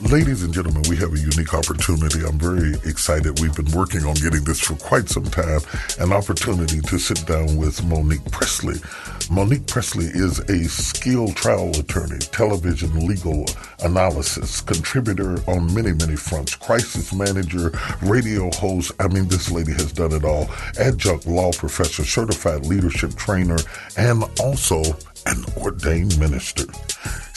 Ladies and gentlemen, we have a unique opportunity. I'm very excited. We've been working on getting this for quite some time. An opportunity to sit down with Monique Pressley. Monique Pressley is a skilled trial attorney, television legal analysis, contributor on many, many fronts, crisis manager, radio host. I mean, this lady has done it all. Adjunct law professor, certified leadership trainer, and also an ordained minister.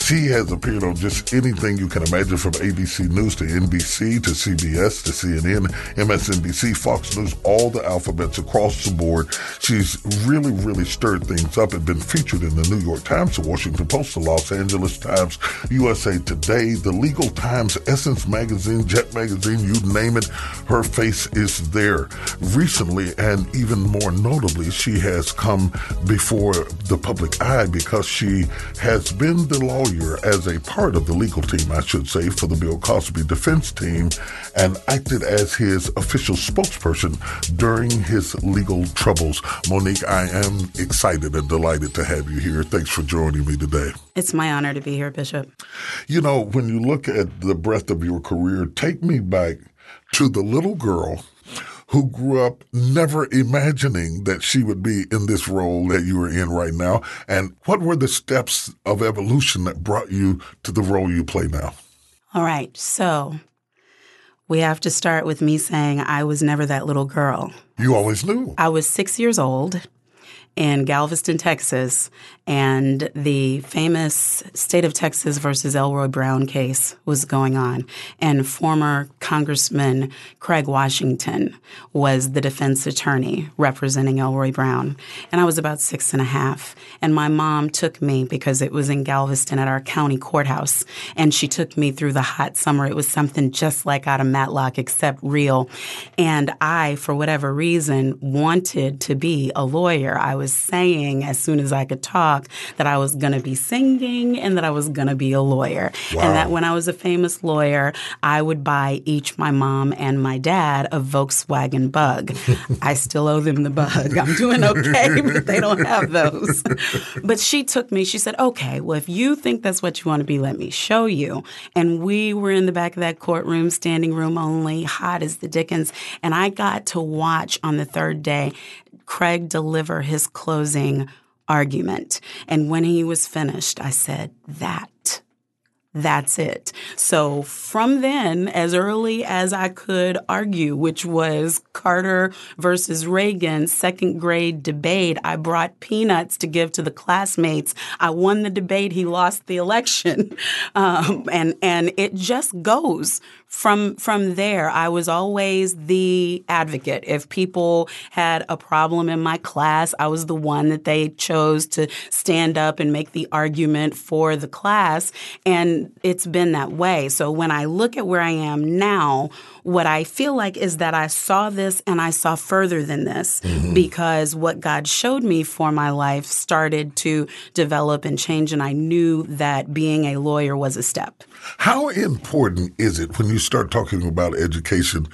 She has appeared on just anything you can imagine from ABC News to NBC to CBS to CNN, MSNBC, Fox News, all the alphabets across the board. She's really, really stirred things up and been featured in the New York Times, the Washington Post, the Los Angeles Times, USA Today, the Legal Times, Essence Magazine, Jet Magazine, you name it. Her face is there. Recently, and even more notably, she has come before the public eye because she has been the lawyer as a part of the legal team, I should say, for the Bill Cosby defense team and acted as his official spokesperson during his legal troubles. Monique, I am excited and delighted to have you here. Thanks for joining me today. It's my honor to be here, Bishop. You know, when you look at the breadth of your career, take me back to the little girl who grew up never imagining that she would be in this role that you are in right now? And what were the steps of evolution that brought you to the role you play now? All right. So we have to start with me saying I was never that little girl. You always knew. I was six years old in Galveston, Texas, and the famous state of Texas versus Elroy Brown case was going on. And former Congressman Craig Washington was the defense attorney representing Elroy Brown. And I was about six and a half. And my mom took me because it was in Galveston at our county courthouse. And she took me through the hot summer. It was something just like out of Matlock, except real. And I, for whatever reason, wanted to be a lawyer. I was was saying as soon as I could talk that I was going to be singing and that I was going to be a lawyer. Wow. And that when I was a famous lawyer, I would buy each my mom and my dad a Volkswagen bug. I still owe them the bug. I'm doing okay, but they don't have those. but she took me, she said, okay, well, if you think that's what you want to be, let me show you. And we were in the back of that courtroom, standing room only, hot as the dickens. And I got to watch on the third day Craig deliver his closing argument. And when he was finished, I said, That that's it. So from then, as early as I could argue, which was Carter versus Reagan, second grade debate, I brought peanuts to give to the classmates. I won the debate. He lost the election. Um, and, and it just goes from from there, I was always the advocate. If people had a problem in my class, I was the one that they chose to stand up and make the argument for the class. And it's been that way. So when I look at where I am now, what I feel like is that I saw this and I saw further than this mm-hmm. because what God showed me for my life started to develop and change, and I knew that being a lawyer was a step. How important is it when you start talking about education?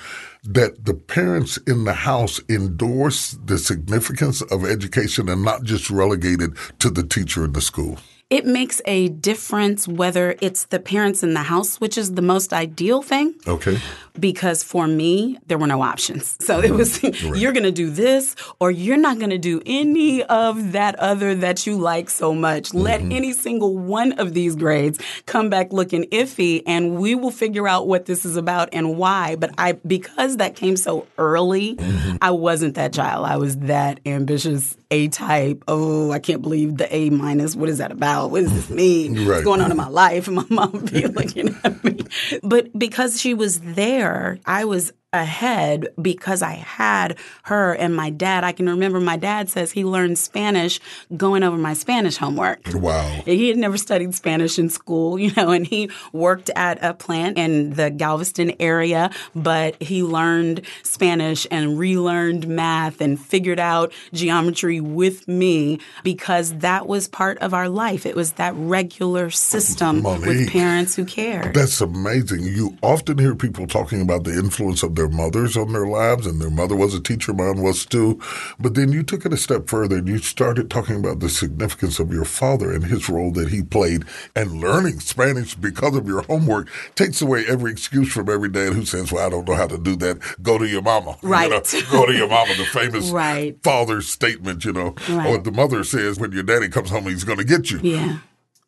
that the parents in the house endorse the significance of education and not just relegated to the teacher in the school? It makes a difference whether it's the parents in the house, which is the most ideal thing. Okay. Because for me, there were no options. So it was right. you're going to do this or you're not going to do any of that other that you like so much. Mm-hmm. Let any single one of these grades come back looking iffy and we will figure out what this is about and why. But I because that came so early, mm-hmm. I wasn't that child. I was that ambitious A type. Oh, I can't believe the A minus. What is that about? What does this mean? Right. What's going on in my life? And my mom would be looking at me. But because she was there, I was ahead because I had her and my dad. I can remember my dad says he learned Spanish going over my Spanish homework. Wow. He had never studied Spanish in school, you know, and he worked at a plant in the Galveston area, but he learned Spanish and relearned math and figured out geometry with me because that was part of our life. It was that regular system Monique, with parents who cared. That's amazing. You often hear people talking about the influence of their their mothers on their lives, and their mother was a teacher, mine was too. But then you took it a step further and you started talking about the significance of your father and his role that he played. And learning Spanish because of your homework takes away every excuse from every dad who says, Well, I don't know how to do that. Go to your mama. Right. You know, go to your mama, the famous right. father's statement, you know. Right. Or the mother says, When your daddy comes home, he's going to get you. Yeah.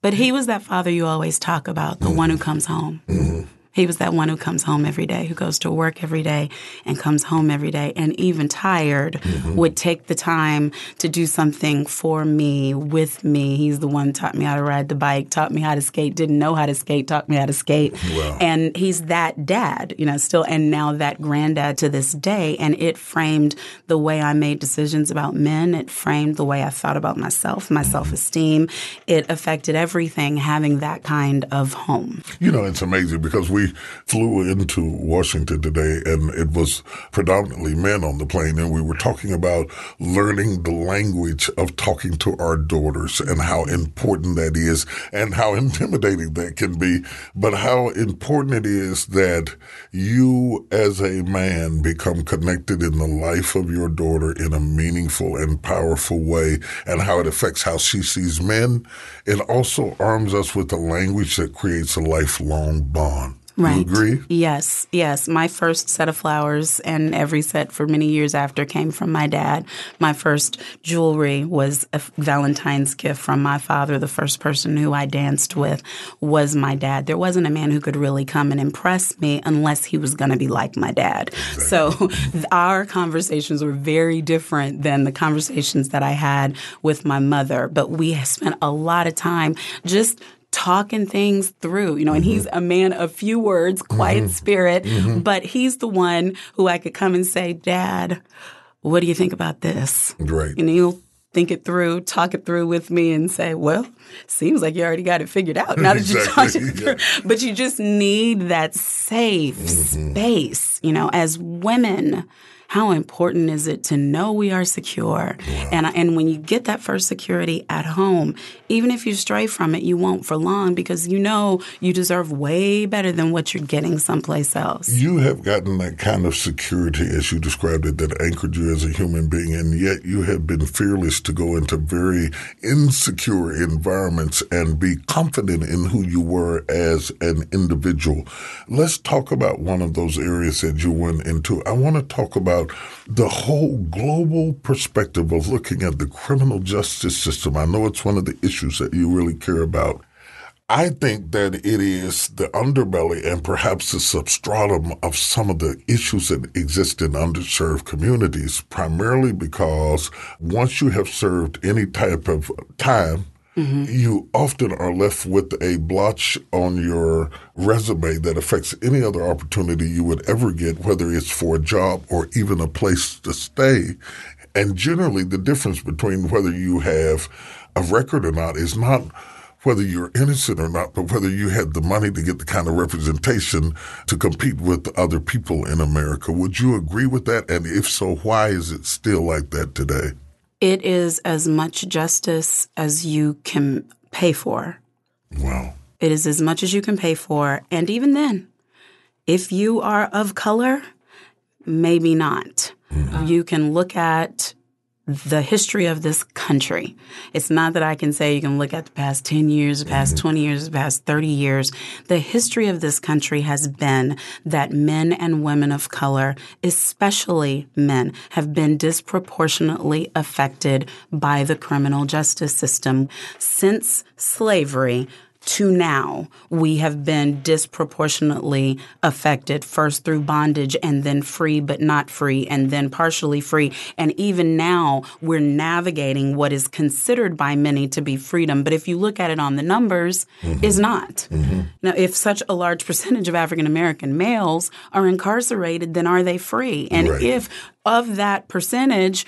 But he was that father you always talk about, the mm-hmm. one who comes home. Mm-hmm. He was that one who comes home every day, who goes to work every day and comes home every day, and even tired, mm-hmm. would take the time to do something for me, with me. He's the one taught me how to ride the bike, taught me how to skate, didn't know how to skate, taught me how to skate. Wow. And he's that dad, you know, still, and now that granddad to this day. And it framed the way I made decisions about men. It framed the way I thought about myself, my mm-hmm. self esteem. It affected everything having that kind of home. You know, it's amazing because we flew into Washington today and it was predominantly men on the plane and we were talking about learning the language of talking to our daughters and how important that is and how intimidating that can be, but how important it is that you as a man become connected in the life of your daughter in a meaningful and powerful way and how it affects how she sees men. It also arms us with a language that creates a lifelong bond. Right. You agree? Yes, yes. My first set of flowers and every set for many years after came from my dad. My first jewelry was a Valentine's gift from my father. The first person who I danced with was my dad. There wasn't a man who could really come and impress me unless he was going to be like my dad. Exactly. So our conversations were very different than the conversations that I had with my mother. But we spent a lot of time just talking things through, you know, and mm-hmm. he's a man of few words, quiet mm-hmm. spirit, mm-hmm. but he's the one who I could come and say, Dad, what do you think about this? Right. And he'll think it through, talk it through with me and say, well, seems like you already got it figured out now that exactly. you talked it through. But you just need that safe mm-hmm. space, you know, as women how important is it to know we are secure? Wow. And and when you get that first security at home, even if you stray from it, you won't for long because you know you deserve way better than what you're getting someplace else. You have gotten that kind of security, as you described it, that anchored you as a human being, and yet you have been fearless to go into very insecure environments and be confident in who you were as an individual. Let's talk about one of those areas that you went into. I want to talk about about the whole global perspective of looking at the criminal justice system. I know it's one of the issues that you really care about. I think that it is the underbelly and perhaps the substratum of some of the issues that exist in underserved communities, primarily because once you have served any type of time, mm-hmm. you often are left with a blotch on your resume that affects any other opportunity you would ever get, whether it's for a job or even a place to stay. And generally, the difference between whether you have a record or not is not whether you're innocent or not, but whether you had the money to get the kind of representation to compete with other people in America. Would you agree with that? And if so, why is it still like that today? It is as much justice as you can pay for. Wow. It is as much as you can pay for. And even then, if you are of color, maybe not. Mm-hmm. You can look at the history of this country. It's not that I can say you can look at the past 10 years, the past mm-hmm. 20 years, the past 30 years. The history of this country has been that men and women of color, especially men, have been disproportionately affected by the criminal justice system. Since slavery, to now, we have been disproportionately affected first through bondage and then free but not free and then partially free. And even now, we're navigating what is considered by many to be freedom. But if you look at it on the numbers, mm-hmm. is not. Mm-hmm. Now, if such a large percentage of African American males are incarcerated, then are they free? And right. if of that percentage,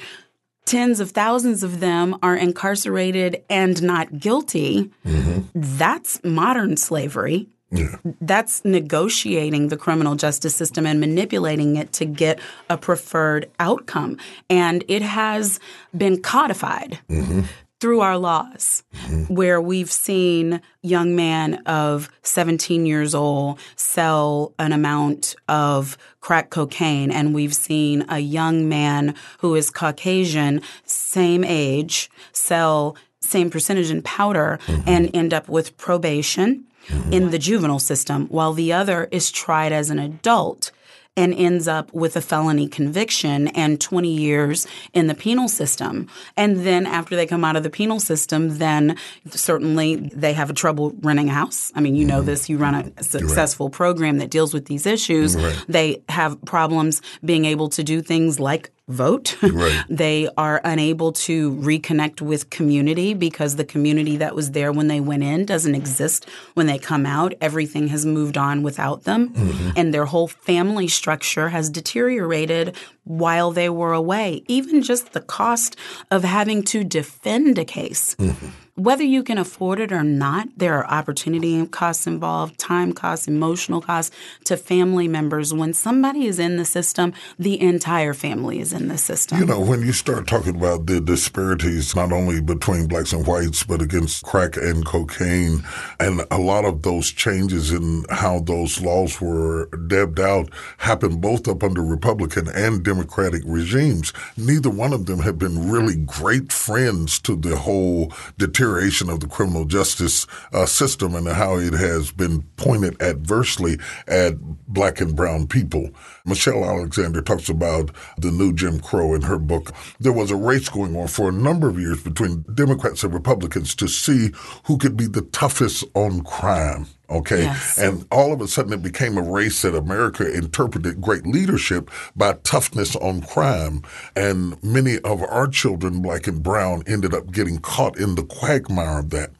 tens of thousands of them are incarcerated and not guilty, mm-hmm. that's modern slavery. Yeah. That's negotiating the criminal justice system and manipulating it to get a preferred outcome. And it has been codified. Mm-hmm through our laws, mm-hmm. where we've seen young man of 17 years old sell an amount of crack cocaine, and we've seen a young man who is Caucasian, same age, sell same percentage in powder mm-hmm. and end up with probation mm-hmm. in the juvenile system, while the other is tried as an adult and ends up with a felony conviction and 20 years in the penal system. And then after they come out of the penal system, then certainly they have a trouble renting a house. I mean, you know this, you run a successful right. program that deals with these issues. Right. They have problems being able to do things like vote. Right. they are unable to reconnect with community because the community that was there when they went in doesn't exist when they come out. Everything has moved on without them. Mm-hmm. And their whole family structure has deteriorated while they were away. Even just the cost of having to defend a case. Mm-hmm whether you can afford it or not, there are opportunity costs involved, time costs, emotional costs to family members. When somebody is in the system, the entire family is in the system. You know, when you start talking about the disparities, not only between blacks and whites, but against crack and cocaine, and a lot of those changes in how those laws were debbed out happened both up under Republican and Democratic regimes. Neither one of them have been really great friends to the whole deterioration deterioration of the criminal justice uh, system and how it has been pointed adversely at black and brown people. Michelle Alexander talks about the new Jim Crow in her book. There was a race going on for a number of years between Democrats and Republicans to see who could be the toughest on crime. Okay. Yes. And all of a sudden it became a race that America interpreted great leadership by toughness on crime. And many of our children, black and brown, ended up getting caught in the quagmire of that.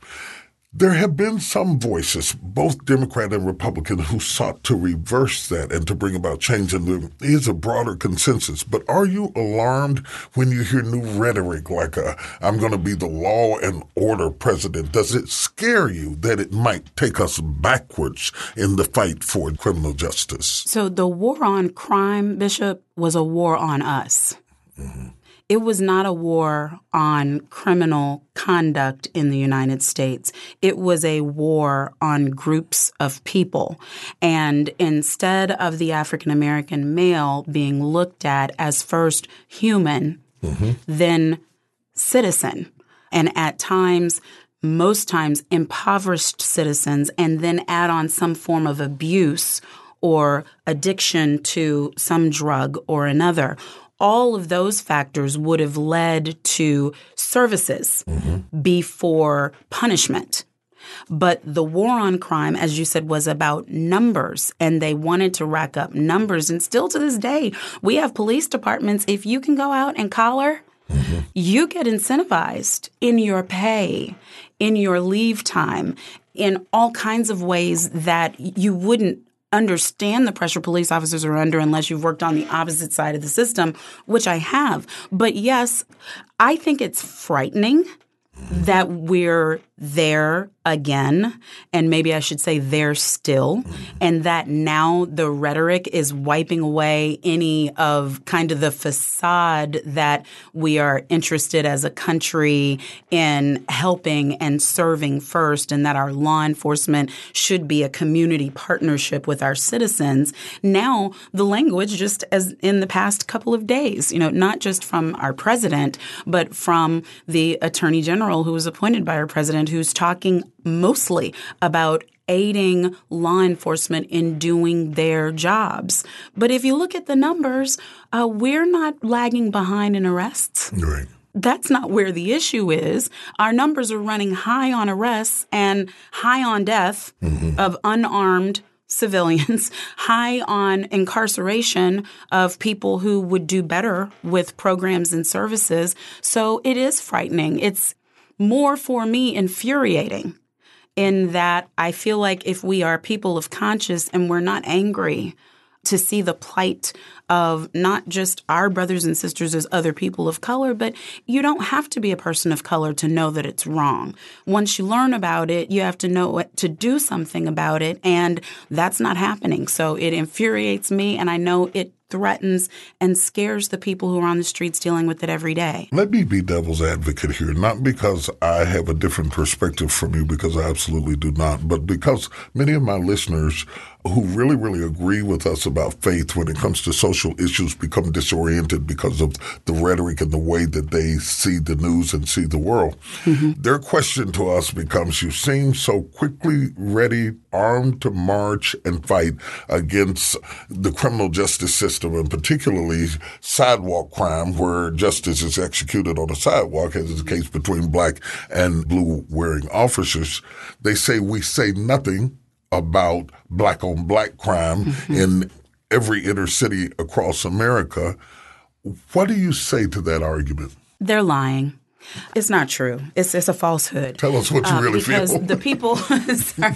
There have been some voices, both Democrat and Republican, who sought to reverse that and to bring about change. And there is a broader consensus. But are you alarmed when you hear new rhetoric like, i am going to be the law and order president? Does it scare you that it might take us backwards in the fight for criminal justice? So the war on crime, Bishop, was a war on us. Mm-hmm it was not a war on criminal conduct in the United States. It was a war on groups of people. And instead of the African American male being looked at as first human, mm-hmm. then citizen, and at times, most times impoverished citizens, and then add on some form of abuse or addiction to some drug or another all of those factors would have led to services mm-hmm. before punishment. But the war on crime, as you said, was about numbers, and they wanted to rack up numbers. And still to this day, we have police departments. If you can go out and collar, mm-hmm. you get incentivized in your pay, in your leave time, in all kinds of ways that you wouldn't understand the pressure police officers are under unless you've worked on the opposite side of the system, which I have. But yes, I think it's frightening that we're there again, and maybe I should say there still, mm-hmm. and that now the rhetoric is wiping away any of kind of the facade that we are interested as a country in helping and serving first, and that our law enforcement should be a community partnership with our citizens. Now, the language, just as in the past couple of days, you know, not just from our president, but from the attorney general who was appointed by our president, who's talking mostly about aiding law enforcement in doing their jobs. But if you look at the numbers, uh, we're not lagging behind in arrests. Right. That's not where the issue is. Our numbers are running high on arrests and high on death mm-hmm. of unarmed civilians, high on incarceration of people who would do better with programs and services. So it is frightening. It's more for me infuriating in that I feel like if we are people of conscience and we're not angry to see the plight of not just our brothers and sisters as other people of color, but you don't have to be a person of color to know that it's wrong. Once you learn about it, you have to know to do something about it, and that's not happening. So it infuriates me, and I know it threatens and scares the people who are on the streets dealing with it every day. Let me be devil's advocate here, not because I have a different perspective from you, because I absolutely do not, but because many of my listeners who really, really agree with us about faith when it comes to social issues become disoriented because of the rhetoric and the way that they see the news and see the world. Mm-hmm. Their question to us becomes You seem so quickly ready, armed to march and fight against the criminal justice system, and particularly sidewalk crime, where justice is executed on a sidewalk, as is the case between black and blue wearing officers. They say we say nothing about black on black crime mm-hmm. in every inner city across America. What do you say to that argument? They're lying. It's not true. It's it's a falsehood. Tell us what you uh, really because feel. Because the people, sorry,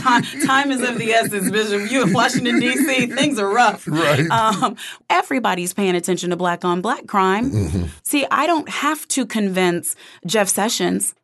time, time, is of the essence, Bishop. You in Washington D.C., things are rough. Right. Um, everybody's paying attention to black on black crime. Mm-hmm. See, I don't have to convince Jeff Sessions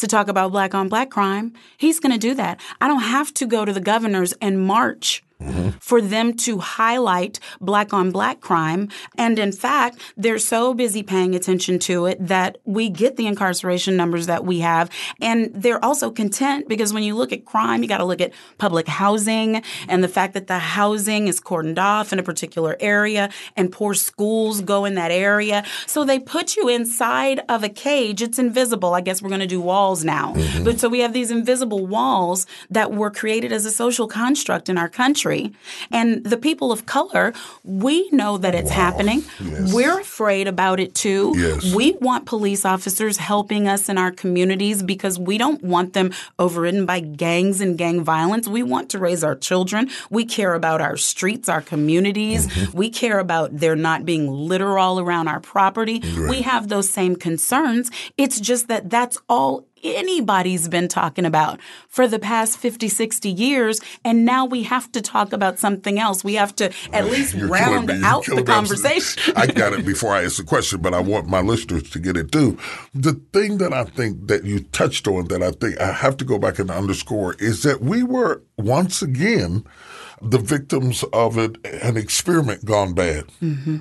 to talk about black on black crime. He's going to do that. I don't have to go to the governors and march mm-hmm. for them to highlight black on black crime. And in fact, they're so busy paying attention to it that we get the incarceration numbers that we have. And they're also content because when you look at crime, you got to look at public housing and the fact that the housing is cordoned off in a particular area and poor schools go in that area. So they put you inside of a cage. It's invisible. I guess we're going to do walls now. Mm-hmm. But so we have these invisible walls that were created as a social construct in our country country. And the people of color, we know that it's wow. happening. Yes. We're afraid about it too. Yes. We want police officers helping us in our communities because we don't want them overridden by gangs and gang violence. We want to raise our children. We care about our streets, our communities. Mm-hmm. We care about there not being litter all around our property. Right. We have those same concerns. It's just that that's all anybody's been talking about for the past 50, 60 years. And now we have to talk about something else. We have to at least round out the conversation. I got it before I ask the question, but I want my listeners to get it too. The thing that I think that you touched on that I think I have to go back and underscore is that we were once again the victims of it, an experiment gone bad. Mm-hmm.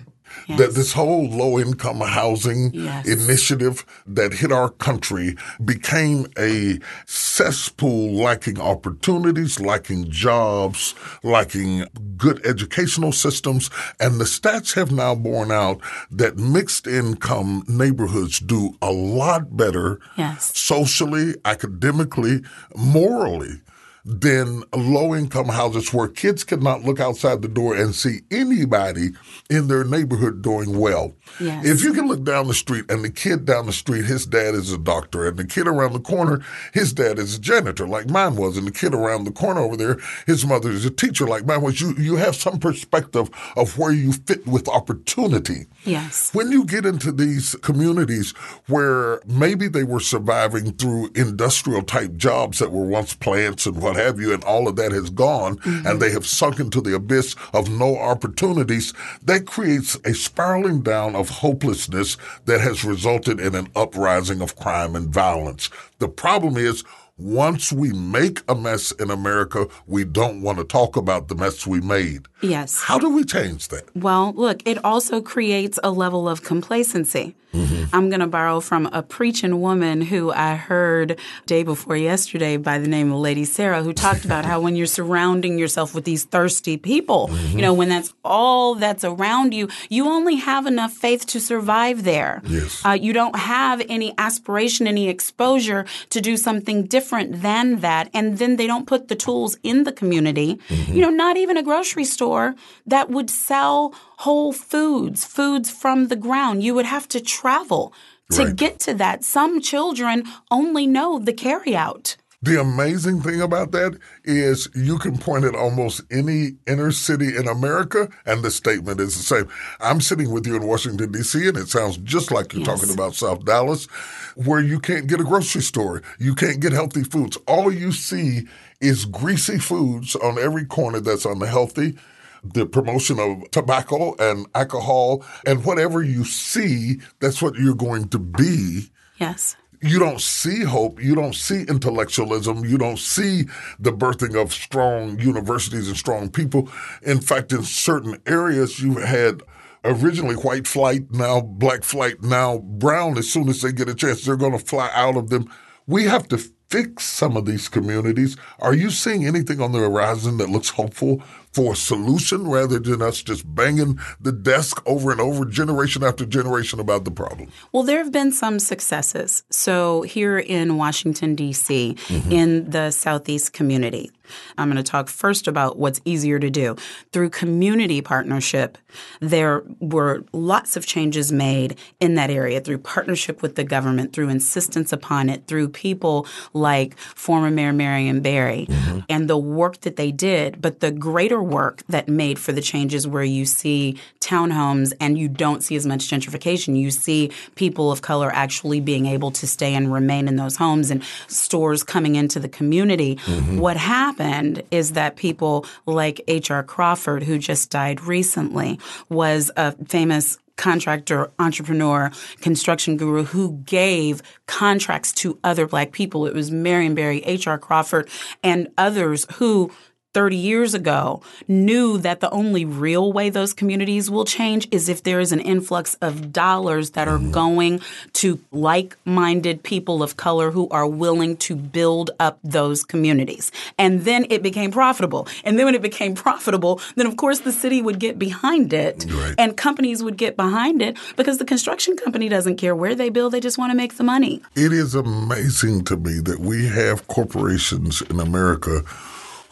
Yes. That this whole low income housing yes. initiative that hit our country became a cesspool lacking opportunities, lacking jobs, lacking good educational systems. And the stats have now borne out that mixed income neighborhoods do a lot better yes. socially, academically, morally than low income houses where kids cannot look outside the door and see anybody in their neighborhood doing well. Yes. If you can look down the street and the kid down the street, his dad is a doctor, and the kid around the corner, his dad is a janitor, like mine was, and the kid around the corner over there, his mother is a teacher, like mine was. You you have some perspective of where you fit with opportunity. Yes. When you get into these communities where maybe they were surviving through industrial type jobs that were once plants and what have you, and all of that has gone, mm-hmm. and they have sunk into the abyss of no opportunities, that creates a spiraling down of hopelessness that has resulted in an uprising of crime and violence. The problem is once we make a mess in America, we don't want to talk about the mess we made. Yes. How do we change that? Well, look, it also creates a level of complacency. Mm-hmm. I'm going to borrow from a preaching woman who I heard day before yesterday by the name of Lady Sarah, who talked about how when you're surrounding yourself with these thirsty people, mm-hmm. you know, when that's all that's around you, you only have enough faith to survive there. Yes. Uh, you don't have any aspiration, any exposure to do something different than that. And then they don't put the tools in the community. Mm-hmm. You know, not even a grocery store that would sell whole foods, foods from the ground. You would have to travel to right. get to that. Some children only know the carryout. The amazing thing about that is you can point at almost any inner city in America, and the statement is the same. I'm sitting with you in Washington, D.C., and it sounds just like you're yes. talking about South Dallas, where you can't get a grocery store. You can't get healthy foods. All you see is greasy foods on every corner that's unhealthy the promotion of tobacco and alcohol and whatever you see, that's what you're going to be. Yes. You don't see hope. You don't see intellectualism. You don't see the birthing of strong universities and strong people. In fact, in certain areas, you had originally white flight, now black flight, now brown. As soon as they get a chance, they're going to fly out of them. We have to fix some of these communities. Are you seeing anything on the horizon that looks hopeful for a solution rather than us just banging the desk over and over, generation after generation, about the problem? Well, there have been some successes. So, here in Washington, D.C., mm-hmm. in the Southeast community, I'm going to talk first about what's easier to do. Through community partnership, there were lots of changes made in that area through partnership with the government, through insistence upon it, through people like former Mayor Marion Barry mm-hmm. and the work that they did. But the greater work that made for the changes where you see townhomes and you don't see as much gentrification, you see people of color actually being able to stay and remain in those homes and stores coming into the community. Mm-hmm. What happened happened is that people like H.R. Crawford, who just died recently, was a famous contractor, entrepreneur, construction guru who gave contracts to other black people. It was Marion Barry, H.R. Crawford, and others who 30 years ago knew that the only real way those communities will change is if there is an influx of dollars that are going to like minded people of color who are willing to build up those communities. And then it became profitable. And then when it became profitable, then of course the city would get behind it right. and companies would get behind it because the construction company doesn't care where they build, they just want to make the money. It is amazing to me that we have corporations in America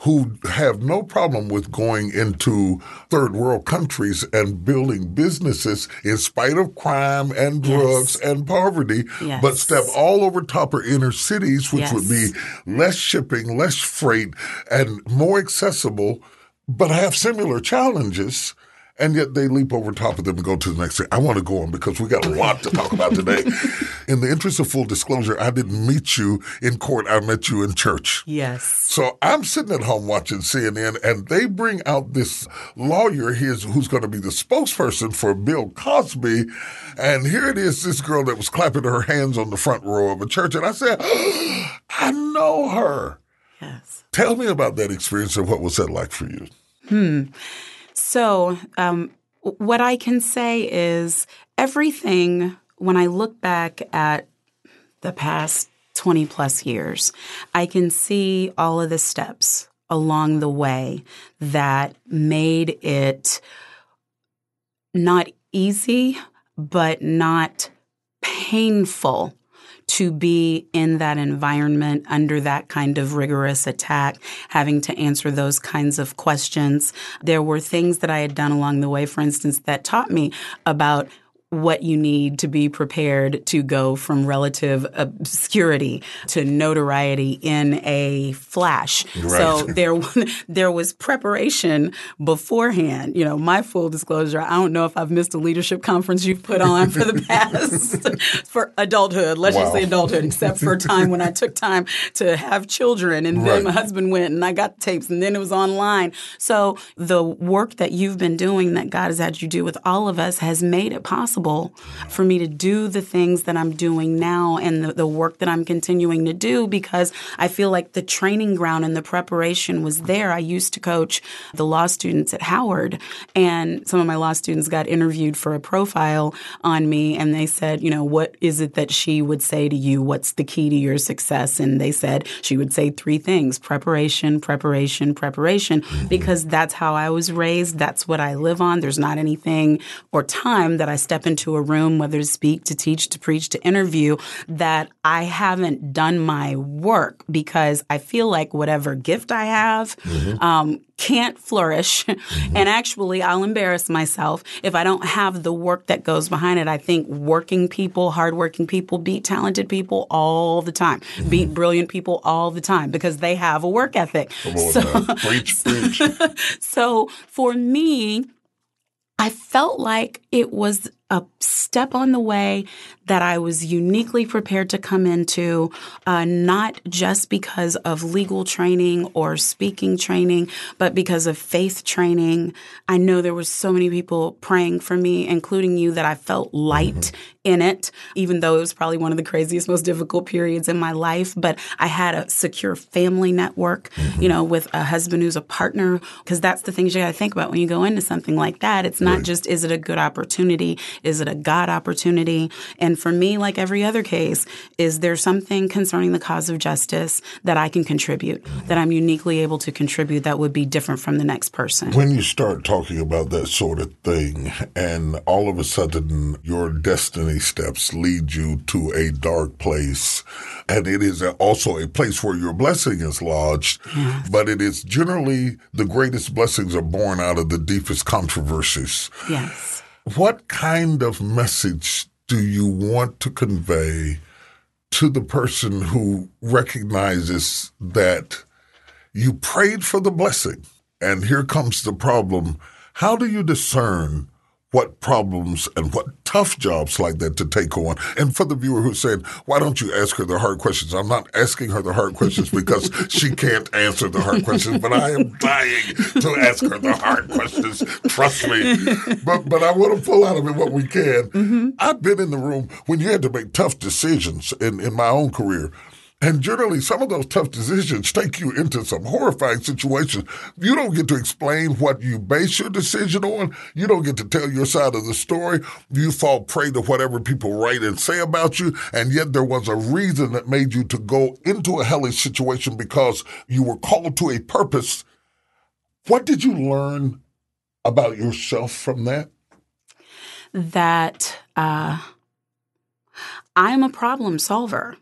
who have no problem with going into third world countries and building businesses in spite of crime and drugs yes. and poverty, yes. but step all over top of inner cities, which yes. would be less shipping, less freight, and more accessible, but have similar challenges and yet they leap over top of them and go to the next thing. I want to go on because we got a lot to talk about today. in the interest of full disclosure, I didn't meet you in court. I met you in church. Yes. So I'm sitting at home watching CNN, and they bring out this lawyer his who's going to be the spokesperson for Bill Cosby, and here it is, this girl that was clapping her hands on the front row of a church, and I said, oh, I know her. Yes. Tell me about that experience and what was that like for you? Hmm. So, um, what I can say is everything, when I look back at the past 20 plus years, I can see all of the steps along the way that made it not easy, but not painful to be in that environment under that kind of rigorous attack, having to answer those kinds of questions. There were things that I had done along the way, for instance, that taught me about what you need to be prepared to go from relative obscurity to notoriety in a flash. Right. So there, there was preparation beforehand. You know, my full disclosure, I don't know if I've missed a leadership conference you've put on for the past for adulthood. Let's wow. just say adulthood, except for a time when I took time to have children, and then my husband went and I got tapes, and then it was online. So the work that you've been doing, that God has had you do with all of us, has made it possible possible for me to do the things that I'm doing now and the, the work that I'm continuing to do because I feel like the training ground and the preparation was there. I used to coach the law students at Howard, and some of my law students got interviewed for a profile on me, and they said, you know, what is it that she would say to you? What's the key to your success? And they said she would say three things preparation, preparation, preparation, because that's how I was raised. That's what I live on. There's not anything or time that I step into a room, whether to speak, to teach, to preach, to interview, that I haven't done my work because I feel like whatever gift I have mm-hmm. um, can't flourish. Mm-hmm. And actually, I'll embarrass myself if I don't have the work that goes behind it. I think working people, hardworking people beat talented people all the time, mm-hmm. beat brilliant people all the time because they have a work ethic. so, preach, preach. so for me, I felt like it was a step on the way that I was uniquely prepared to come into, uh, not just because of legal training or speaking training, but because of faith training. I know there were so many people praying for me, including you, that I felt light mm-hmm. in it, even though it was probably one of the craziest, most difficult periods in my life. But I had a secure family network, mm-hmm. you know, with a husband who's a partner, because that's the things you got to think about when you go into something like that. It's not right. just, is it a good opportunity? Is it a God opportunity? And for me, like every other case, is there something concerning the cause of justice that I can contribute, that I'm uniquely able to contribute that would be different from the next person? When you start talking about that sort of thing, and all of a sudden your destiny steps lead you to a dark place, and it is also a place where your blessing is lodged, yes. but it is generally the greatest blessings are born out of the deepest controversies. Yes. What kind of message do you want to convey to the person who recognizes that you prayed for the blessing and here comes the problem? How do you discern what problems and what tough jobs like that to take on. And for the viewer who said, why don't you ask her the hard questions? I'm not asking her the hard questions because she can't answer the hard questions, but I am dying to ask her the hard questions. Trust me. But, but I want to pull out of it what we can. Mm-hmm. I've been in the room when you had to make tough decisions in, in my own career. And generally, some of those tough decisions take you into some horrifying situations. You don't get to explain what you base your decision on. You don't get to tell your side of the story. You fall prey to whatever people write and say about you. And yet there was a reason that made you to go into a hellish situation because you were called to a purpose. What did you learn about yourself from that? That uh, I'm a problem solver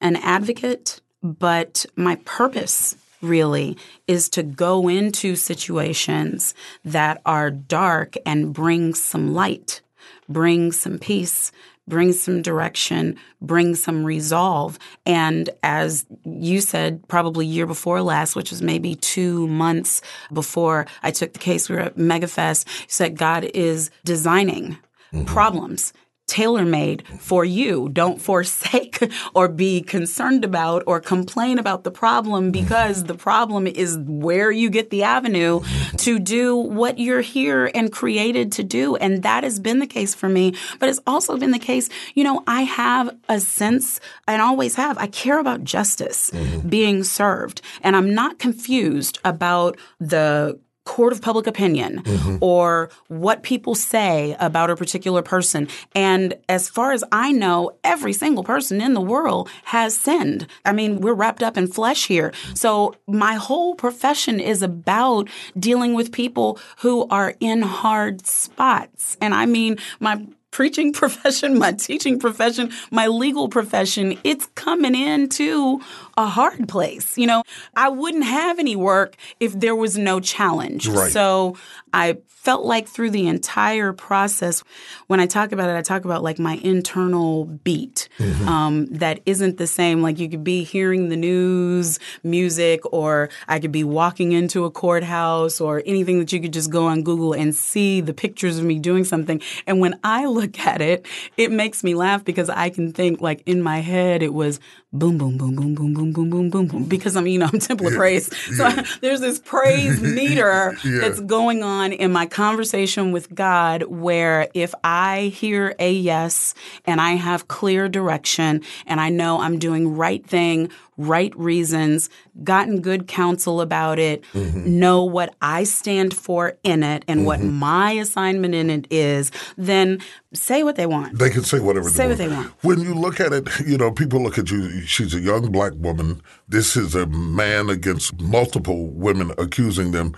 an advocate, but my purpose really is to go into situations that are dark and bring some light, bring some peace, bring some direction, bring some resolve. And as you said, probably year before last, which was maybe two months before I took the case, we were at MegaFest, you said God is designing mm-hmm. problems tailor made for you. Don't forsake or be concerned about or complain about the problem because the problem is where you get the avenue to do what you're here and created to do. And that has been the case for me. But it's also been the case, you know, I have a sense and always have, I care about justice mm-hmm. being served. And I'm not confused about the court of public opinion mm-hmm. or what people say about a particular person. And as far as I know, every single person in the world has sinned. I mean, we're wrapped up in flesh here. So my whole profession is about dealing with people who are in hard spots. And I mean, my preaching profession, my teaching profession, my legal profession, it's coming into a hard place. You know, I wouldn't have any work if there was no challenge. Right. So I felt like through the entire process, when I talk about it, I talk about like my internal beat mm-hmm. um, that isn't the same. Like you could be hearing the news, music, or I could be walking into a courthouse or anything that you could just go on Google and see the pictures of me doing something. And when I look at it, it makes me laugh because I can think like in my head, it was boom, boom, boom, boom, boom, boom, boom, boom, boom, boom. Because I'm, you know, I'm Temple of yeah. Praise. So yeah. there's this praise meter yeah. that's going on in my conversation with God where if I hear a yes and I have clear direction and I know I'm doing right thing, right reasons, gotten good counsel about it, mm-hmm. know what I stand for in it and mm-hmm. what my assignment in it is, then say what they want. They can say whatever say they what they want. When you look at it, you know, people look at you, she's a young black woman. This is a man against multiple women accusing them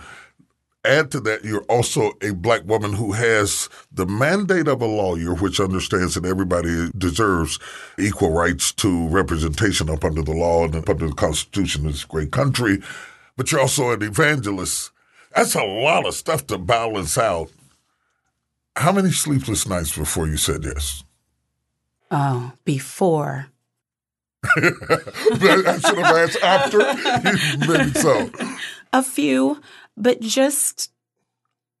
add to that, you're also a black woman who has the mandate of a lawyer, which understands that everybody deserves equal rights to representation up under the law and up under the Constitution of this great country. But you're also an evangelist. That's a lot of stuff to balance out. How many sleepless nights before you said yes? Oh, before. I should have asked after. Maybe so. A few but just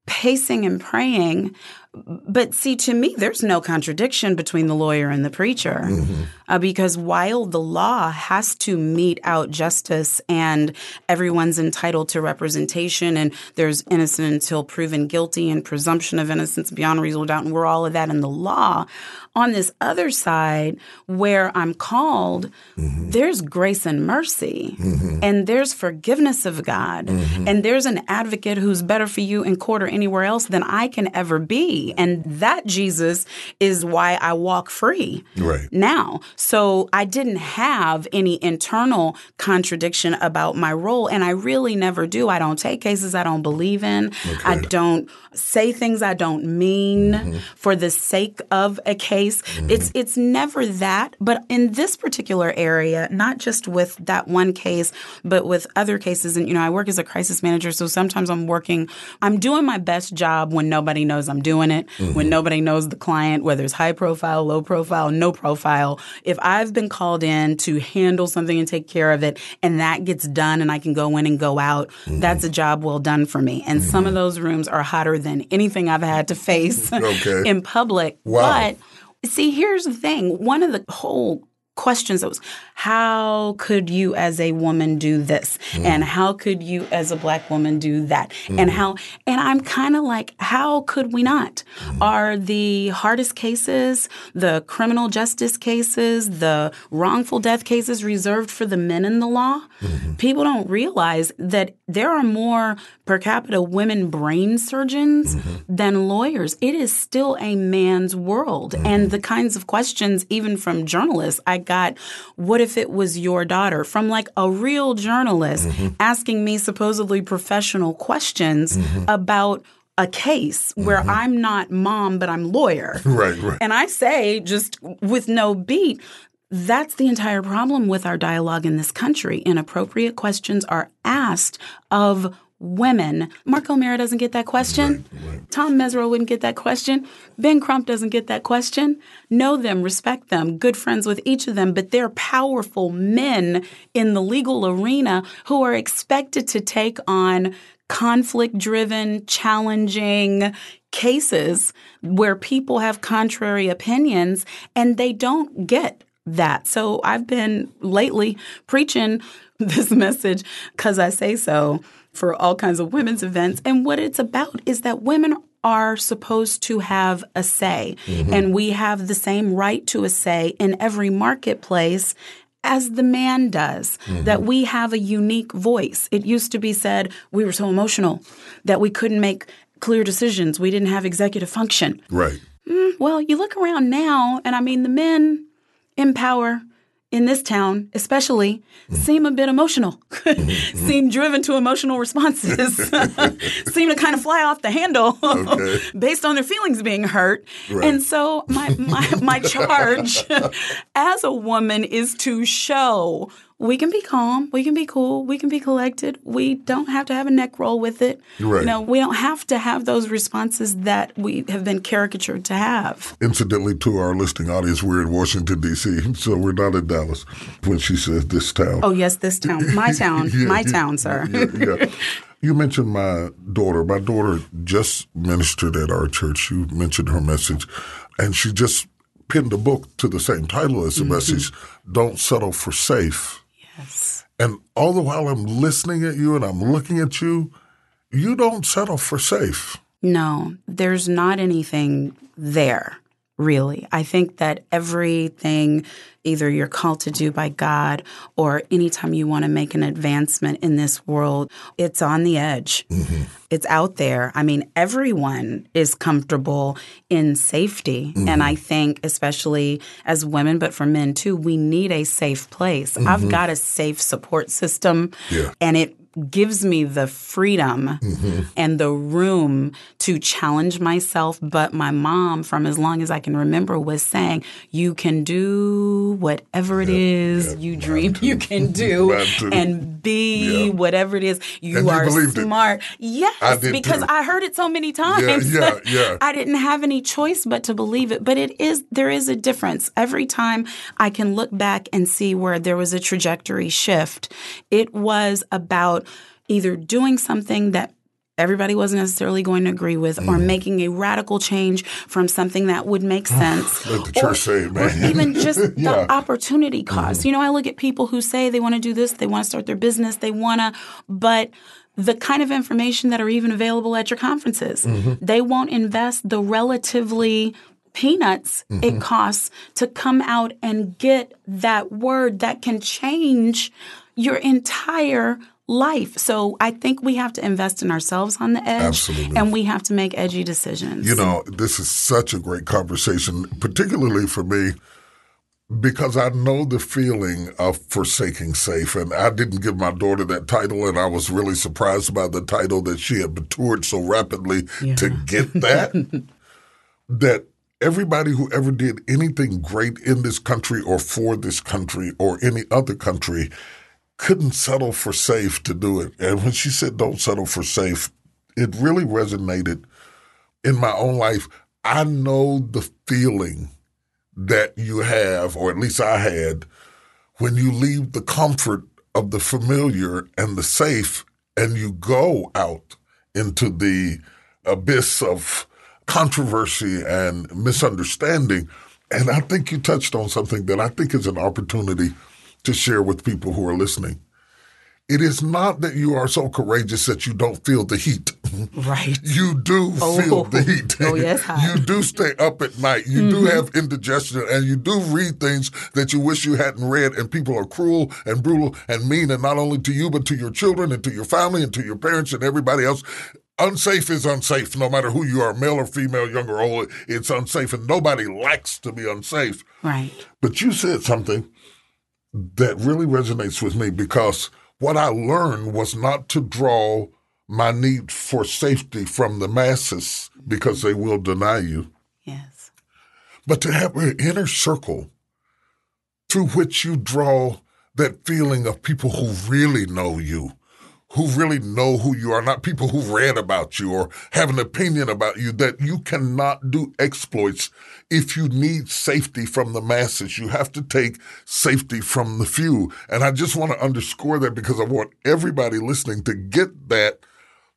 pacing and praying But see, to me, there's no contradiction between the lawyer and the preacher mm-hmm. uh, because while the law has to mete out justice and everyone's entitled to representation and there's innocent until proven guilty and presumption of innocence beyond reasonable doubt, and we're all of that in the law, on this other side, where I'm called, mm-hmm. there's grace and mercy, mm-hmm. and there's forgiveness of God, mm-hmm. and there's an advocate who's better for you in court or anywhere else than I can ever be. And that Jesus is why I walk free right. now. So I didn't have any internal contradiction about my role, and I really never do. I don't take cases I don't believe in. Okay. I don't say things I don't mean mm-hmm. for the sake of a case. Mm-hmm. It's it's never that, but in this particular area, not just with that one case, but with other cases and you know, I work as a crisis manager, so sometimes I'm working I'm doing my best job when nobody knows I'm doing it, mm-hmm. when nobody knows the client, whether it's high profile, low profile, no profile. If I've been called in to handle something and take care of it and that gets done and I can go in and go out, mm-hmm. that's a job well done for me. And some of mm-hmm. those rooms are hotter than anything I've had to face okay. in public. Wow. But see, here's the thing. One of the whole questions that was how could you as a woman do this mm. and how could you as a black woman do that mm. and how and i'm kind of like how could we not mm. are the hardest cases the criminal justice cases the wrongful death cases reserved for the men in the law mm-hmm. people don't realize that there are more per capita women brain surgeons mm-hmm. than lawyers it is still a man's world mm-hmm. and the kinds of questions even from journalists i what if it was your daughter? From like a real journalist mm-hmm. asking me supposedly professional questions mm-hmm. about a case where mm-hmm. I'm not mom, but I'm lawyer. Right, right. And I say, just with no beat, that's the entire problem with our dialogue in this country. Inappropriate questions are asked of women. Mark O'Mara doesn't get that question. Right, right. Tom Mesereau wouldn't get that question. Ben Crump doesn't get that question. Know them, respect them, good friends with each of them, but they're powerful men in the legal arena who are expected to take on conflict driven, challenging cases where people have contrary opinions and they don't get that. So I've been lately preaching this message because I say so for all kinds of women's events. And what it's about is that women are supposed to have a say, mm-hmm. and we have the same right to a say in every marketplace as the man does, mm-hmm. that we have a unique voice. It used to be said we were so emotional that we couldn't make clear decisions, we didn't have executive function. Right. Mm, well, you look around now, and I mean, the men in power in this town, especially, mm-hmm. seem a bit emotional, mm-hmm. Mm-hmm. seem driven to emotional responses, seem to kind of fly off the handle okay. based on their feelings being hurt. Right. And so, my, my, my charge as a woman is to show we can be calm, we can be cool, we can be collected. We don't have to have a neck roll with it. Right. You know, we don't have to have those responses that we have been caricatured to have. Incidentally, to our listening audience, we're in Washington D.C., so we're not in Dallas. When she says this town. Oh yes, this town, my town, yeah, my town, sir. yeah, yeah. You mentioned my daughter. My daughter just ministered at our church. You mentioned her message, and she just pinned a book to the same title as the mm-hmm. message, Don't Settle for Safe Yes. And all the while I'm listening at you and I'm looking at you, you don't settle for safe. No, there's not anything there really. I think that everything either you're called to do by God or anytime you want to make an advancement in this world, it's on the edge. Mm-hmm. It's out there. I mean, everyone is comfortable in safety. Mm-hmm. And I think, especially as women, but for men too, we need a safe place. Mm-hmm. I've got a safe support system yeah. and it gives me the freedom mm-hmm. and the room to challenge myself. But my mom, from as long as I can remember, was saying, You can do whatever it is you dream you can do and be whatever it is. You and are smart. It. Yes, I because too. I heard it so many times. Yeah, yeah, yeah. I didn't have any choice but to believe it. But it is, there is a difference. Every time I can look back and see where there was a trajectory shift, it was about either doing something that everybody wasn't necessarily going to agree with, or Mm-hmm. making a radical change from something that would make sense. Let the church say man. Or even just Yeah. Mm-hmm. the opportunity cost. You know, I look at people who say they want to do this, they want to start their business, they want to, but the kind of information that are even available at your conferences, Mm-hmm. they won't invest the relatively peanuts Mm-hmm. it costs to come out and get that word that can change your entire life. So I think we have to invest in ourselves on the edge Absolutely. and we have to make edgy decisions. You know, this is such a great conversation, particularly for me, because I know the feeling of forsaking safe. And I didn't give my daughter that title, and I was really surprised by the title that she had matured so rapidly to get that. that everybody who ever did anything great in this country or for this country or any other country couldn't settle for safe to do it. And when she said, don't settle for safe, it really resonated in my own life. I know the feeling that you have, or at least I had, when you leave the comfort of the familiar and the safe and you go out into the abyss of controversy and misunderstanding. And I think you touched on something that I think is an opportunity to share with people who are listening. It is not that you are so courageous that you don't feel the heat. right. You do feel the oh. heat. Oh, yes, hot. you do stay up at night. You do mm-hmm. have indigestion and you do read things that you wish you hadn't read. And people are cruel and brutal and mean, and not only to you, but to your children and to your family and to your parents and everybody else. Unsafe is unsafe, no matter who you are, male or female, young or old. It's unsafe, and nobody likes to be unsafe. Right. But you said something that really resonates with me because what I learned was not to draw my need for safety from the masses because they will deny you, Yes. but to have an inner circle through which you draw that feeling of people who really know you, who really know who you are, not people who read about you or have an opinion about you, that you cannot do exploits if you need safety from the masses. You have to take safety from the few. And I just want to underscore that because I want everybody listening to get that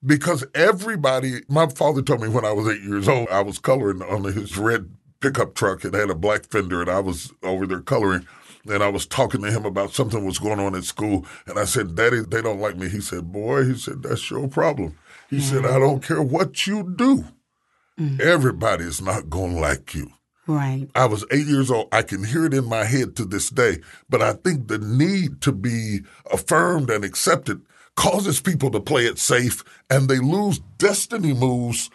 because everybody, my father told me when I was eight years old, I was coloring on his red pickup truck. It had a black fender, and I was over there coloring. And I was talking to him about something was going on at school. And I said, Daddy, they don't like me. He said, Boy, he said, that's your problem. He said, mm. I don't care what you do. Mm. Everybody is not going to like you. Right. I was eight years old. I can hear it in my head to this day. But I think the need to be affirmed and accepted causes people to play it safe and they lose destiny moves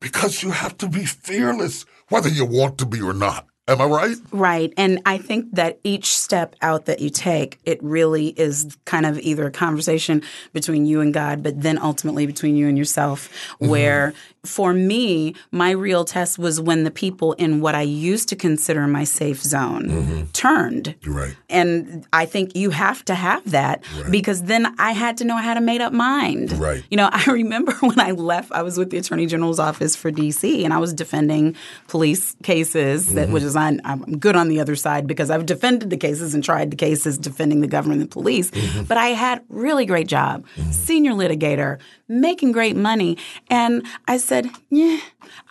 because you have to be fearless, whether you want to be or not. Am I right? Right. And I think that each step out that you take, it really is kind of either a conversation between you and God, but then ultimately between you and yourself, mm-hmm. where for me, my real test was when the people in what I used to consider my safe zone mm-hmm. turned. You're right. And I think you have to have that because then I had to know I had a made up mind. Right. You know, I remember when I left, I was with the Attorney General's office for DC and I was defending police cases, that, mm-hmm. which is I'm good on the other side because I've defended the cases and tried the cases defending the government and the police. Mm-hmm. But I had really great job, mm-hmm. senior litigator, making great money. And I said, yeah,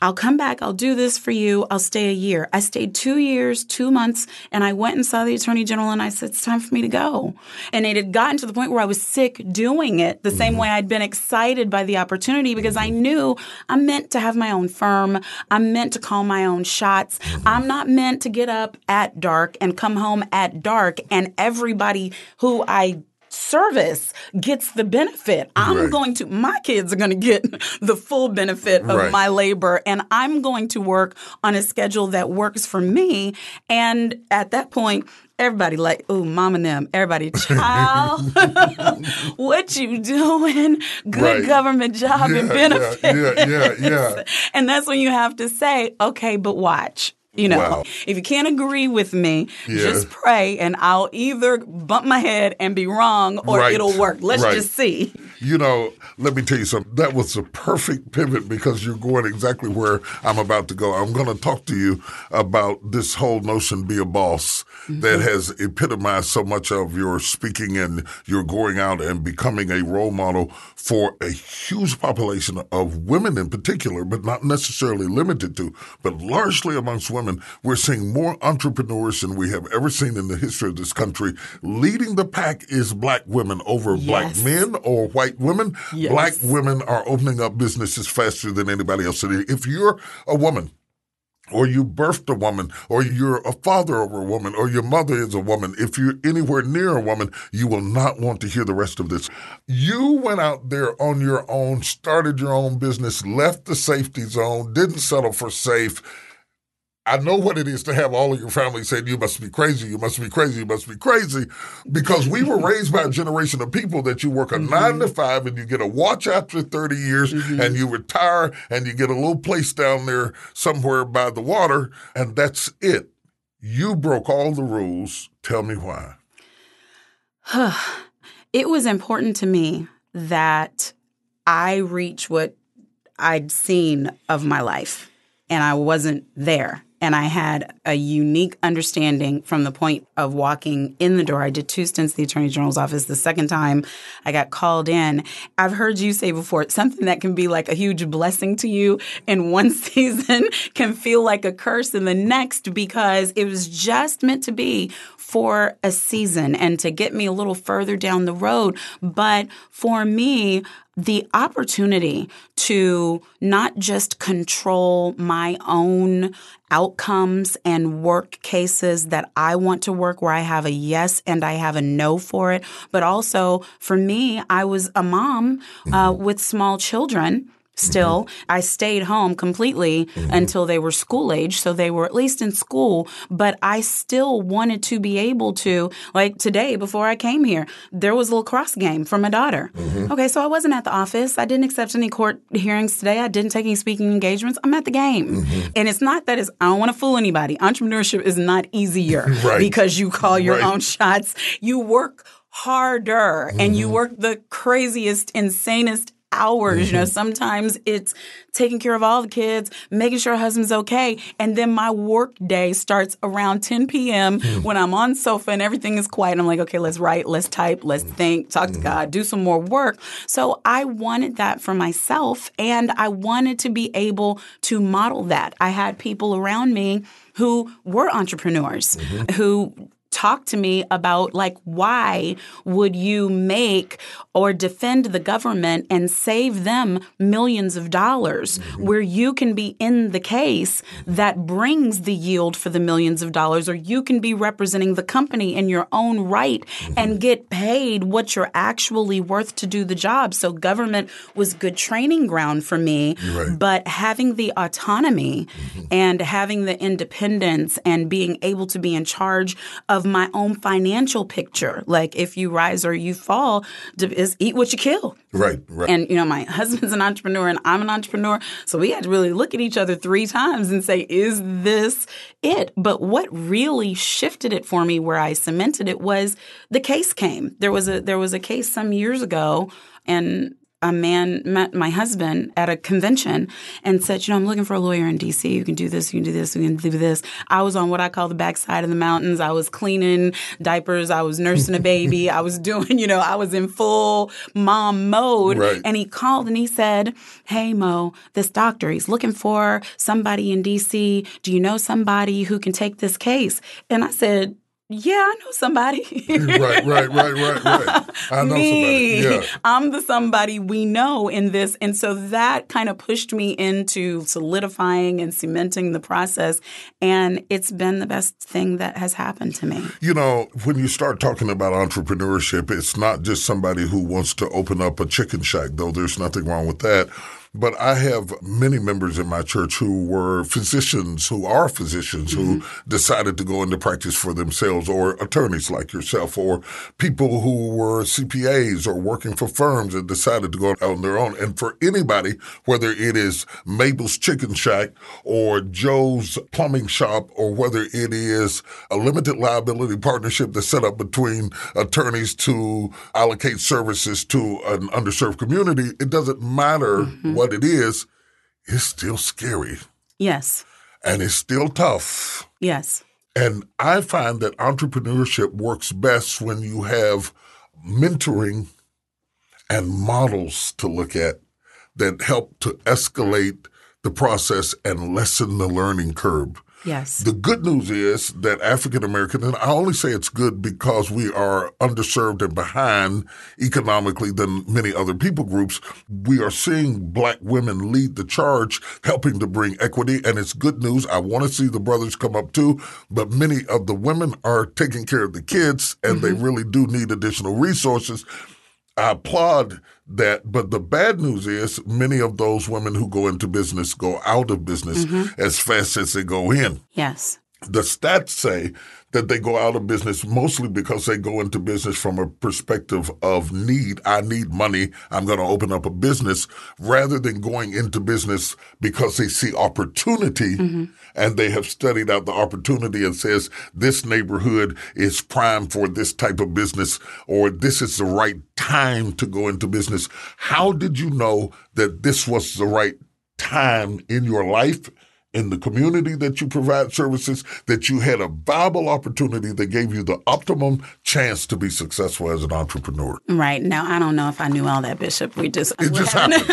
I'll come back. I'll do this for you. I'll stay a year. I stayed two years, two months, and I went and saw the attorney general and I said, it's time for me to go. And it had gotten to the point where I was sick doing it the same mm-hmm. way I'd been excited by the opportunity because I knew I'm meant to have my own firm. I'm meant to call my own shots. I'm not meant to get up at dark and come home at dark and everybody who I service gets the benefit. I'm Right. going to my kids are going to get the full benefit of Right. my labor and I'm going to work on a schedule that works for me and at that point everybody like ooh mom and them everybody child what you doing good Right. government job and Yeah, benefits yeah, yeah, yeah, yeah. and that's when you have to say okay but watch you know, Wow. if you can't agree with me, Yeah. just pray and I'll either bump my head and be wrong or Right. it'll work. Let's Right. just see. You know, let me tell you something. That was a perfect pivot because you're going exactly where I'm about to go. I'm going to talk to you about this whole notion be a boss mm-hmm. that has epitomized so much of your speaking and your going out and becoming a role model for a huge population of women in particular, but not necessarily limited to, but largely amongst women. We're seeing more entrepreneurs than we have ever seen in the history of this country. Leading the pack is black women over yes. black men or white women. Yes. Black women are opening up businesses faster than anybody else. So If you're a woman, or you birthed a woman, or you're a father of a woman, or your mother is a woman, if you're anywhere near a woman, you will not want to hear the rest of this. You went out there on your own, started your own business, left the safety zone, didn't settle for safe I know what it is to have all of your family saying, you must be crazy, you must be crazy, you must be crazy. Because we were raised by a generation of people that you work a mm-hmm. nine to five and you get a watch after 30 years mm-hmm. and you retire and you get a little place down there somewhere by the water and that's it. You broke all the rules. Tell me why. it was important to me that I reach what I'd seen of my life and I wasn't there and I had a unique understanding from the point of walking in the door. I did two stints at the Attorney General's office. The second time I got called in, I've heard you say before, something that can be like a huge blessing to you in one season can feel like a curse in the next because it was just meant to be for a season and to get me a little further down the road. But for me, the opportunity to not just control my own outcomes and work cases that I want to work where I have a yes and I have a no for it, but also for me, I was a mom uh, with small children still. Mm-hmm. I stayed home completely mm-hmm. until they were school age. So they were at least in school, but I still wanted to be able to, like today before I came here, there was a lacrosse game for my daughter. Mm-hmm. Okay, so I wasn't at the office. I didn't accept any court hearings today. I didn't take any speaking engagements. I'm at the game. Mm-hmm. And it's not that it's, I don't want to fool anybody. Entrepreneurship is not easier right. because you call your right. own shots. You work harder and you mm-hmm. work the craziest, insanest hours. Mm-hmm. You know, mm-hmm. sometimes it's taking care of all the kids, making sure husband's okay. And then my work day starts around 10 p.m. Mm-hmm. when I'm on sofa and everything is quiet. I'm like, okay, let's write, let's type, let's mm-hmm. think, talk to mm-hmm. God, do some more work. So I wanted that for myself and I wanted to be able to model that. I had people around me who were entrepreneurs mm-hmm. who talk to me about like why would you make or defend the government and save them millions of dollars mm-hmm. where you can be in the case that brings the yield for the millions of dollars or you can be representing the company in your own right mm-hmm. and get paid what you're actually worth to do the job so government was good training ground for me right. but having the autonomy mm-hmm. and having the independence and being able to be in charge of of my own financial picture. Like if you rise or you fall, is eat what you kill. Right, right. And you know, my husband's an entrepreneur and I'm an entrepreneur, so we had to really look at each other three times and say, "Is this it?" But what really shifted it for me, where I cemented it, was the case came. There was a there was a case some years ago, and a man met my husband at a convention and said, You know, I'm looking for a lawyer in DC You can do this, you can do this, you can do this. I was on what I call the backside of the mountains. I was cleaning diapers, I was nursing a baby, I was doing, you know, I was in full mom mode. Right. And he called and he said, Hey, Mo, this doctor, he's looking for somebody in DC. Do you know somebody who can take this case? And I said, yeah, I know somebody. right, right, right, right, right. I know Me, somebody. Yeah. I'm the somebody we know in this. And so that kind of pushed me into solidifying and cementing the process. And it's been the best thing that has happened to me. You know, when you start talking about entrepreneurship, it's not just somebody who wants to open up a chicken shack, though there's nothing wrong with that but I have many members in my church who were physicians, who are physicians, mm-hmm. who decided to go into practice for themselves, or attorneys like yourself, or people who were CPAs or working for firms and decided to go out on their own. And for anybody, whether it is Mabel's Chicken Shack or Joe's Plumbing Shop, or whether it is a limited liability partnership that's set up between attorneys to allocate services to an underserved community, it doesn't matter mm-hmm. what it is, it's still scary. Yes. And it's still tough. Yes. And I find that entrepreneurship works best when you have mentoring and models to look at that help to escalate the process and lessen the learning curve. Yes. The good news is that African American, and I only say it's good because we are underserved and behind economically than many other people groups. We are seeing black women lead the charge, helping to bring equity, and it's good news. I want to see the brothers come up too, but many of the women are taking care of the kids, and mm-hmm. they really do need additional resources. I applaud that. But the bad news is many of those women who go into business go out of business mm-hmm. as fast as they go in. Yes. The stats say that they go out of business mostly because they go into business from a perspective of need. I need money. I'm going to open up a business rather than going into business because they see opportunity mm-hmm. and they have studied out the opportunity and says this neighborhood is prime for this type of business or this is the right time to go into business. How did you know that this was the right time in your life in the community that you provide services that you had a viable opportunity that gave you the optimum chance to be successful as an entrepreneur. Right. Now, I don't know if I knew all that, Bishop. We just It just happened.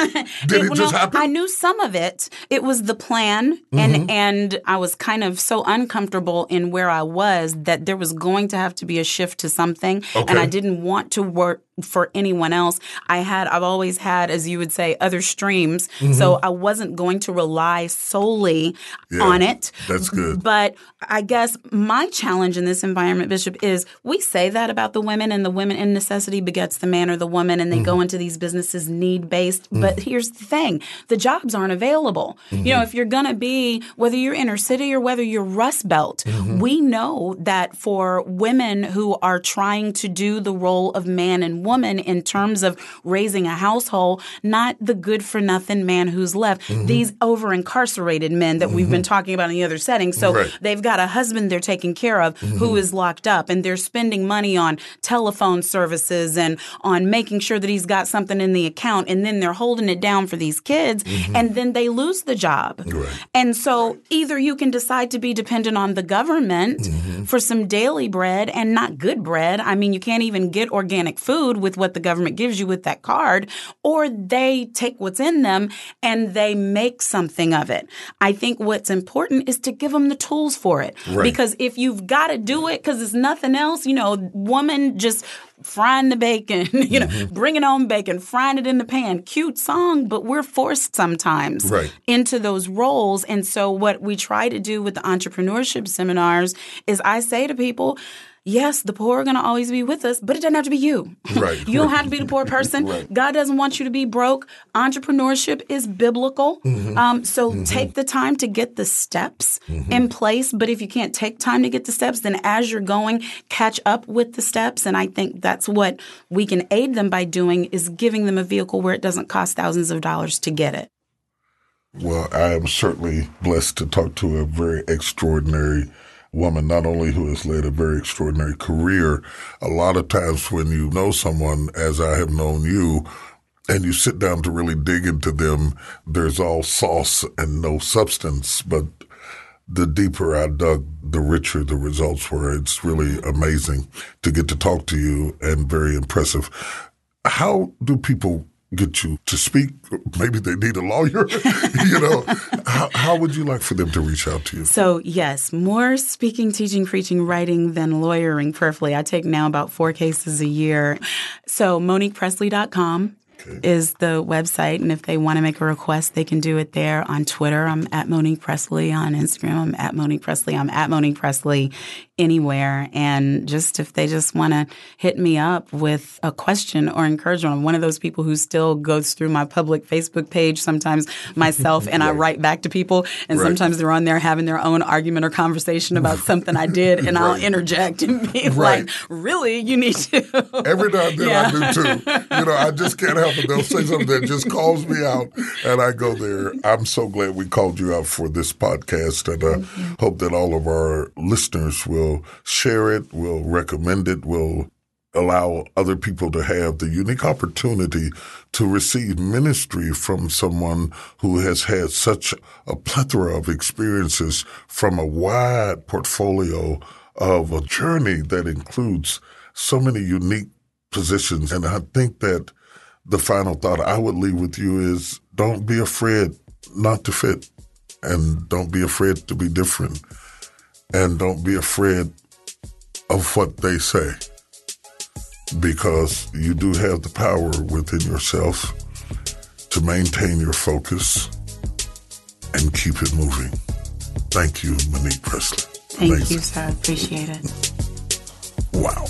Did it, it just no, happen? I knew some of it. It was the plan and mm-hmm. and I was kind of so uncomfortable in where I was that there was going to have to be a shift to something okay. and I didn't want to work for anyone else. I had, I've always had, as you would say, other streams. Mm-hmm. So I wasn't going to rely solely yeah, on it. That's good. But I guess my challenge in this environment, Bishop, is we say that about the women and the women in necessity begets the man or the woman and they mm-hmm. go into these businesses need based. Mm-hmm. But here's the thing the jobs aren't available. You know, mm-hmm. if you're going to be, whether you're inner city or whether you're Rust Belt, mm-hmm. we know that for women who are trying to do the role of man and woman in terms of raising a household, not the good for nothing man who's left. Mm-hmm. These over incarcerated men that mm-hmm. we've been mm-hmm. talking about in the other settings. So right. they've got a husband they're taking care of mm-hmm. who is locked up and they're spending money on telephone services and on making sure that he's got something in the account and then they're holding it down for these kids mm-hmm. and then they lose the job. Right. And so either you can decide to be dependent on the government mm-hmm. for some daily bread and not good bread. I mean, you can't even get organic food with what the government gives you with that card, or they take what's in them and they make something of it. I think what's important is to give them the tools for it. Right. Because if you've got to do it because it's nothing else, you know, woman just frying the bacon, you know, mm-hmm. bringing on bacon, frying it in the pan. Cute song, but we're forced sometimes right. into those roles. And so, what we try to do with the entrepreneurship seminars is I say to people, yes, the poor are going to always be with us, but it doesn't have to be you. Right. you don't have to be the poor person. right. God doesn't want you to be broke. Entrepreneurship is biblical. Mm-hmm. Um, so mm-hmm. take the time to get the steps mm-hmm. in place. But if you can't take time to get the steps, then as you're going, catch up with the steps. And I think that's what we can aid them by doing is giving them a vehicle where it doesn't cost thousands of dollars to get it. Well, I am certainly blessed to talk to a very extraordinary woman, not only who has led a very extraordinary career, a lot of times when you know someone, as I have known you, and you sit down to really dig into them, there's all sauce and no substance. But the deeper I dug, the richer the results were. It's really amazing to get to talk to you and very impressive. How do people get you to speak. Maybe they need a lawyer. you know, how, how, would you like for them to reach out to you? So, yes, more speaking, teaching, preaching, writing than lawyering, perfectly. I take now about four cases a year. So, MoniquePressley.com. Okay. Is the website, and if they want to make a request, they can do it there. On Twitter, I'm at Monique Pressley On Instagram, I'm at Monique Pressley. I'm at Monique Pressley anywhere. And just if they just want to hit me up with a question or encouragement, I'm one of those people who still goes through my public Facebook page sometimes myself and right. I write back to people. And right. sometimes they're on there having their own argument or conversation about something I did. And right. I'll interject and be like, really? You need to. Every now and then yeah. I do too. You know, I just can't help it. They'll say something that just calls me out and I go there. I'm so glad we called you out for this podcast and uh, I hope that all of our listeners will share it, will recommend it, will allow other people to have the unique opportunity to receive ministry from someone who has had such a plethora of experiences from a wide portfolio of a journey that includes so many unique positions. And I think that the final thought I would leave with you is don't be afraid not to fit and don't be afraid to be different and don't be afraid of what they say because you do have the power within yourself to maintain your focus and keep it moving. Thank you, Monique Pressley. Thank Amazing. you, sir. Appreciate it. Wow.